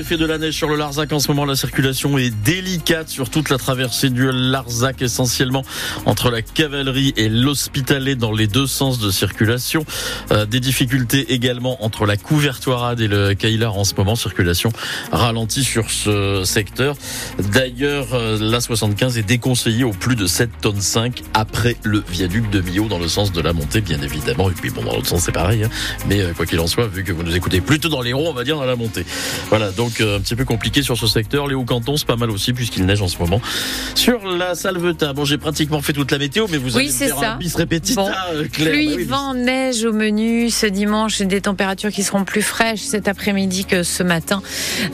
En effet de la neige sur le Larzac en ce moment la circulation est délicate sur toute la traversée du Larzac essentiellement entre la cavalerie et l'hospitalet dans les deux sens de circulation. Euh, des difficultés également entre la couvertoirade et le Caïlar en ce moment circulation ralentie sur ce secteur. D'ailleurs euh, la 75 est déconseillée au plus de 7 tonnes 5 après le viaduc de Millau dans le sens de la montée bien évidemment et puis bon dans l'autre sens c'est pareil hein. mais euh, quoi qu'il en soit vu que vous nous écoutez plutôt dans les ronds on va dire dans la montée. Voilà voilà, donc euh, un petit peu compliqué sur ce secteur. Les Hauts-Cantons, c'est pas mal aussi puisqu'il neige en ce moment. Sur la Salvetat, bon, j'ai pratiquement fait toute la météo, mais vous oui, allez faire ça. un bis répétita, bon. euh, Claire. Pluie, Bah oui, vent, neige au menu ce dimanche, des températures qui seront plus fraîches cet après-midi que ce matin.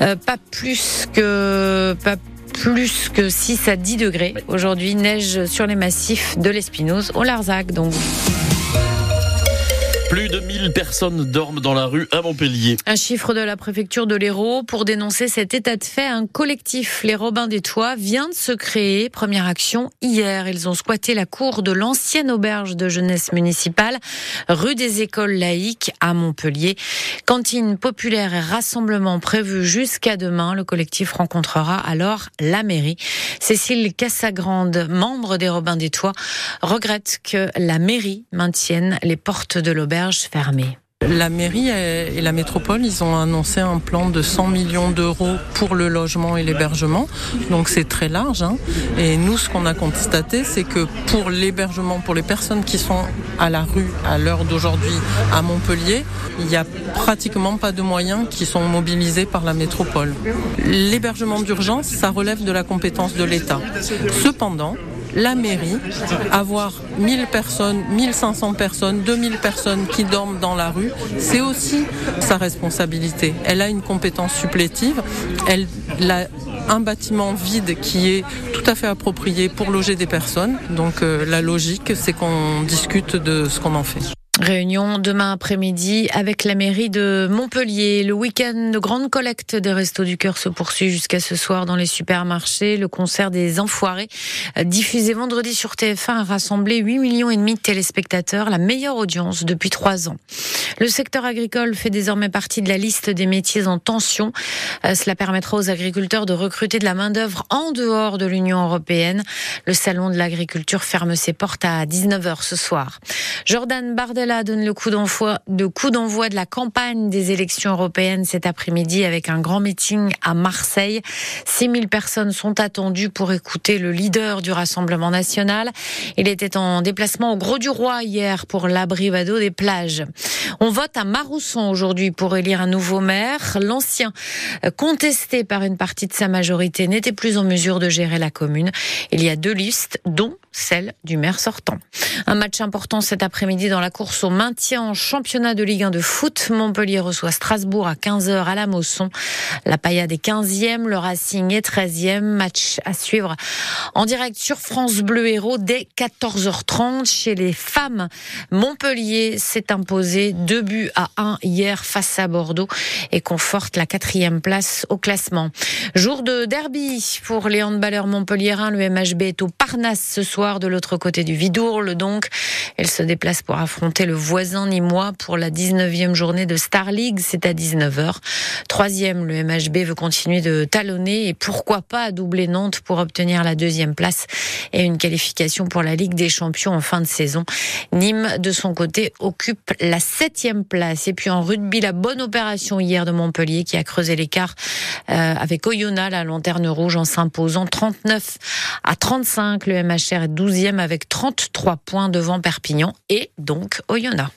Euh, pas plus que pas plus que 6 à 10 degrés. Aujourd'hui, neige sur les massifs de l'Espinouse au Larzac. Donc Plus de 1000 personnes dorment dans la rue à Montpellier. Un chiffre de la préfecture de l'Hérault pour dénoncer cet état de fait. Un collectif, les Robins des Toits, vient de se créer. Première action hier. Ils ont squatté la cour de l'ancienne auberge de jeunesse municipale, rue des Écoles laïques à Montpellier. Cantine populaire et rassemblement prévu jusqu'à demain. Le collectif rencontrera alors la mairie. Cécile Cassagrande, membre des Robins des Toits, regrette que la mairie maintienne les portes de l'auberge La mairie et la métropole, ont annoncé un plan de 100 millions d'euros pour le logement et l'hébergement. Donc c'est très large. Hein. Et nous, ce qu'on a constaté, c'est que pour l'hébergement, pour les personnes qui sont à la rue à l'heure d'aujourd'hui à Montpellier, il n'y a pratiquement pas de moyens qui sont mobilisés par la métropole. L'hébergement d'urgence, ça relève de la compétence de l'État. Cependant, la mairie, avoir 1000 personnes, 1500 personnes, 2000 personnes qui dorment dans la rue, c'est aussi sa responsabilité. Elle a une compétence supplétive, elle a un bâtiment vide qui est tout à fait approprié pour loger des personnes. Donc euh, la logique, c'est qu'on discute de ce qu'on en fait. Réunion demain après-midi avec la mairie de Montpellier. Le week-end de grande collecte des Restos du Cœur se poursuit jusqu'à ce soir dans les supermarchés. Le concert des Enfoirés, diffusé vendredi sur TF1, a rassemblé 8 millions et demi de téléspectateurs, la meilleure audience depuis trois ans. Le secteur agricole fait désormais partie de la liste des métiers en tension. Cela permettra aux agriculteurs de recruter de la main-d'œuvre en dehors de l'Union européenne. Le salon de l'agriculture ferme ses portes à 19h ce soir. Jordan Bardella donne le coup d'envoi de la campagne des élections européennes cet après-midi avec un grand meeting à Marseille. 6000 personnes sont attendues pour écouter le leader du Rassemblement national. Il était en déplacement au Gros du Roi hier pour l'abrivado des plages. Vote à Marousson aujourd'hui pour élire un nouveau maire. L'ancien, contesté par une partie de sa majorité, n'était plus en mesure de gérer la commune. Il y a deux listes, dont celle du maire sortant. Un match important cet après-midi dans la course au maintien en championnat de Ligue 1 de foot. Montpellier reçoit Strasbourg à 15h à la Mosson. La Paillade est 15e, le Racing est 13e. Match à suivre en direct sur France Bleu Héros dès 14h30 chez les femmes. Montpellier s'est imposé 2 buts à 1 hier face à Bordeaux et conforte la quatrième place au classement. Jour de derby pour les handballeurs montpelliérains. Le MHB est au Parnasse ce soir de l'autre côté du Vidourle donc. Elle se déplace pour affronter le voisin nîmois pour la 19e journée de Star League, c'est à 19h. Troisième, le MHB veut continuer de talonner et pourquoi pas doubler Nantes pour obtenir la deuxième place et une qualification pour la Ligue des Champions en fin de saison. Nîmes, de son côté, occupe la septième place. Et puis en rugby, la bonne opération hier de Montpellier qui a creusé l'écart euh, avec Oyonnax, la lanterne rouge, en s'imposant 39 à 35. Le MHR est 12e avec 33 points devant Perpignan et donc Oyonnax.